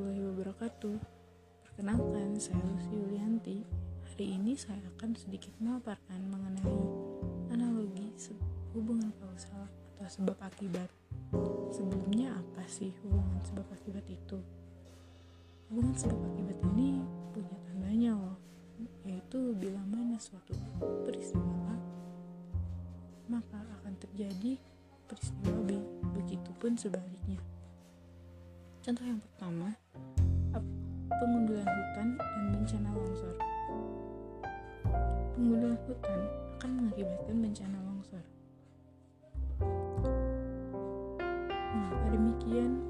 wabarakatuh. Perkenalkan, saya Lucy Yulianti. Hari ini saya akan sedikit memaparkan mengenai analogi hubungan kausal atau sebab akibat. Sebelumnya apa sih hubungan sebab akibat itu? Hubungan sebab akibat ini punya tandanya loh, yaitu bila mana suatu peristiwa A, maka akan terjadi peristiwa B, begitupun sebaliknya. Contoh yang pertama, pengundulan hutan dan bencana longsor. Pengundulan hutan akan mengakibatkan bencana longsor. Mengapa demikian?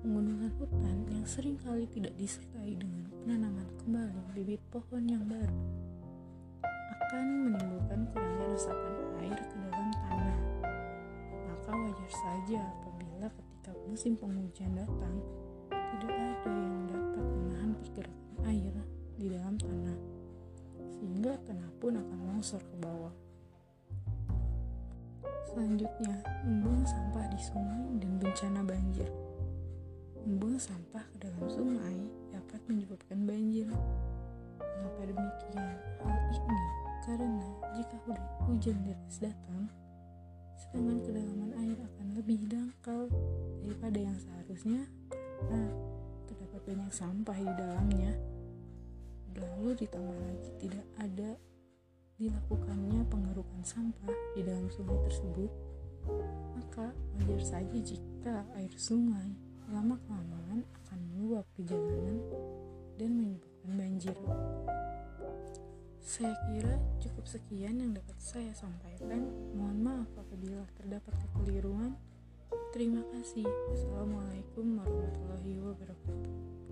Pengundulan hutan yang sering kali tidak disertai dengan penanaman kembali bibit pohon yang baru akan menimbulkan kurangnya resapan air ke dalam tanah. Maka wajar saja ketika musim penghujan datang, tidak ada yang dapat menahan pergerakan air di dalam tanah, sehingga tanah pun akan longsor ke bawah. Selanjutnya, membuang sampah di sungai dan bencana banjir. Membuang sampah ke dalam sungai dapat menyebabkan banjir. Mengapa demikian? Hal ini karena jika hujan deras datang, sedangkan kedalaman air akan lebih dangkal daripada yang seharusnya karena terdapat banyak sampah di dalamnya. Lalu ditambah lagi tidak ada dilakukannya pengerukan sampah di dalam sungai tersebut, maka wajar saja jika air sungai lama-kelamaan akan meluap ke jalanan dan menyebabkan banjir. Saya kira cukup sekian yang dapat saya sampaikan. Mohon maaf apabila terdapat kekeliruan. Terima kasih. Wassalamualaikum warahmatullahi wabarakatuh.